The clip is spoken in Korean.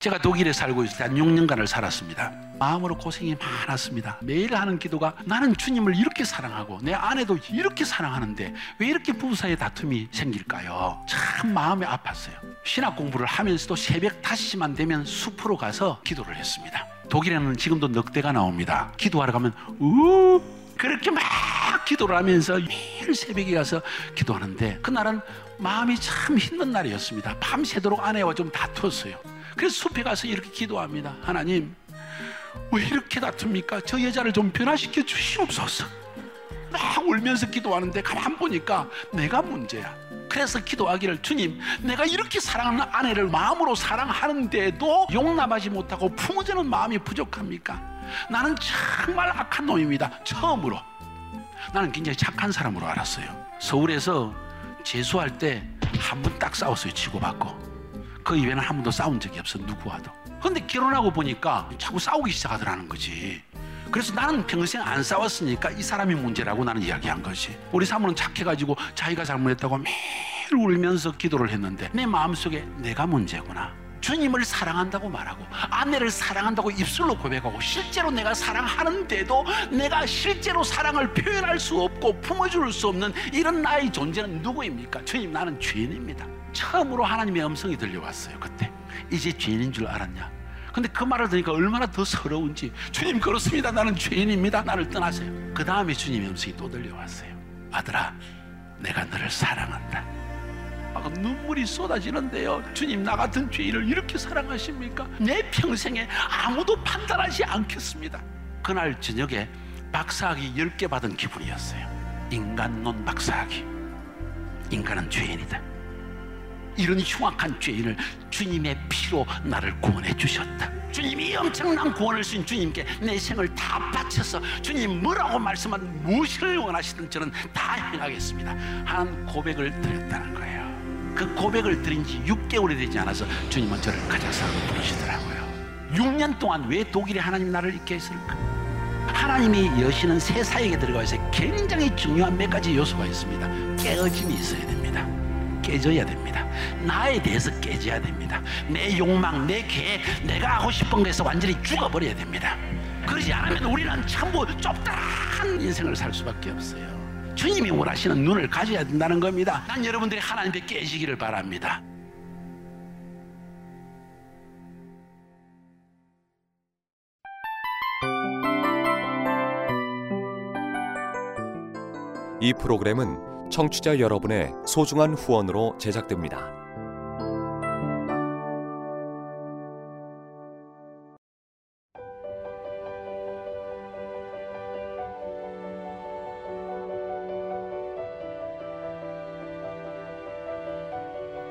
제가 독일에 살고 있을 때 한 6년간을 살았습니다. 마음으로 고생이 많았습니다. 매일 하는 기도가 나는 주님을 이렇게 사랑하고 내 아내도 이렇게 사랑하는데 왜 이렇게 부부 사이에 다툼이 생길까요? 참 마음이 아팠어요. 신학 공부를 하면서도 새벽 5시만 되면 숲으로 가서 기도를 했습니다. 독일에는 지금도 넉대가 나옵니다. 기도하러 가면 우 그렇게 막 기도를 하면서 매일 새벽에 가서 기도하는데 그날은 마음이 참 힘든 날이었습니다. 밤새도록 아내와 좀 다퉜어요. 그래서 숲에 가서 이렇게 기도합니다. 하나님, 왜 이렇게 다툽니까? 저 여자를 좀 변화시켜 주시옵소서. 막 울면서 기도하는데 가만 보니까 내가 문제야. 그래서 기도하기를 주님, 내가 이렇게 사랑하는 아내를 마음으로 사랑하는데도 용납하지 못하고 품어주는 마음이 부족합니까? 나는 정말 악한 놈입니다. 처음으로. 나는 굉장히 착한 사람으로 알았어요. 서울에서 재수할 때 한 번 딱 싸웠어요. 치고받고. 그 이외에는 한 번도 싸운 적이 없어 누구와도. 근데 결혼하고 보니까 자꾸 싸우기 시작하더라는 거지. 그래서 나는 평생 안 싸웠으니까 이 사람이 문제라고 나는 이야기한 거지. 우리 사모는 착해가지고 자기가 잘못했다고 매일 울면서 기도를 했는데 내 마음속에 내가 문제구나. 주님을 사랑한다고 말하고 아내를 사랑한다고 입술로 고백하고 실제로 내가 사랑하는데도 내가 실제로 사랑을 표현할 수 없고 품어줄 수 없는 이런 나의 존재는 누구입니까? 주님 나는 죄인입니다. 처음으로 하나님의 음성이 들려왔어요. 그때 이제 죄인인 줄 알았냐? 근데 그 말을 들으니까 얼마나 더 서러운지 주님 그렇습니다. 나는 죄인입니다. 나를 떠나세요. 그 다음에 주님의 음성이 또 들려왔어요. 아들아, 내가 너를 사랑한다. 막 눈물이 쏟아지는데요. 주님 나 같은 죄인을 이렇게 사랑하십니까? 내 평생에 아무도 판단하지 않겠습니다. 그날 저녁에 박사학위 10개 받은 기분이었어요. 인간론 박사학위. 인간은 죄인이다. 이런 흉악한 죄인을 주님의 피로 나를 구원해 주셨다. 주님이 엄청난 구원을 주신 주님께 내 생을 다 바쳐서 주님 뭐라고 말씀한 무엇을 원하시든 저는 다 행하겠습니다. 한 고백을 드렸다는 거예요. 그 고백을 드린 지 6개월이 되지 않아서 주님은 저를 가자사로 부르시더라고요. 6년 동안 왜 독일에 하나님 나를 있게 했을까? 하나님이 여시는 새 사역에 들어가서 굉장히 중요한 몇 가지 요소가 있습니다. 깨어짐이 있어야 됩니다. 깨져야 됩니다. 나에 대해서 깨져야 됩니다. 내 욕망, 내 계획, 내가 하고 싶은 것에서 완전히 죽어버려야 됩니다. 그러지 않으면 우리는 참고 좁다한 인생을 살 수밖에 없어요. 주님이 원하시는 눈을 가져야 된다는 겁니다. 난 여러분들이 하나님께 깨지기를 바랍니다. 이 프로그램은 청취자 여러분의 소중한 후원으로 제작됩니다.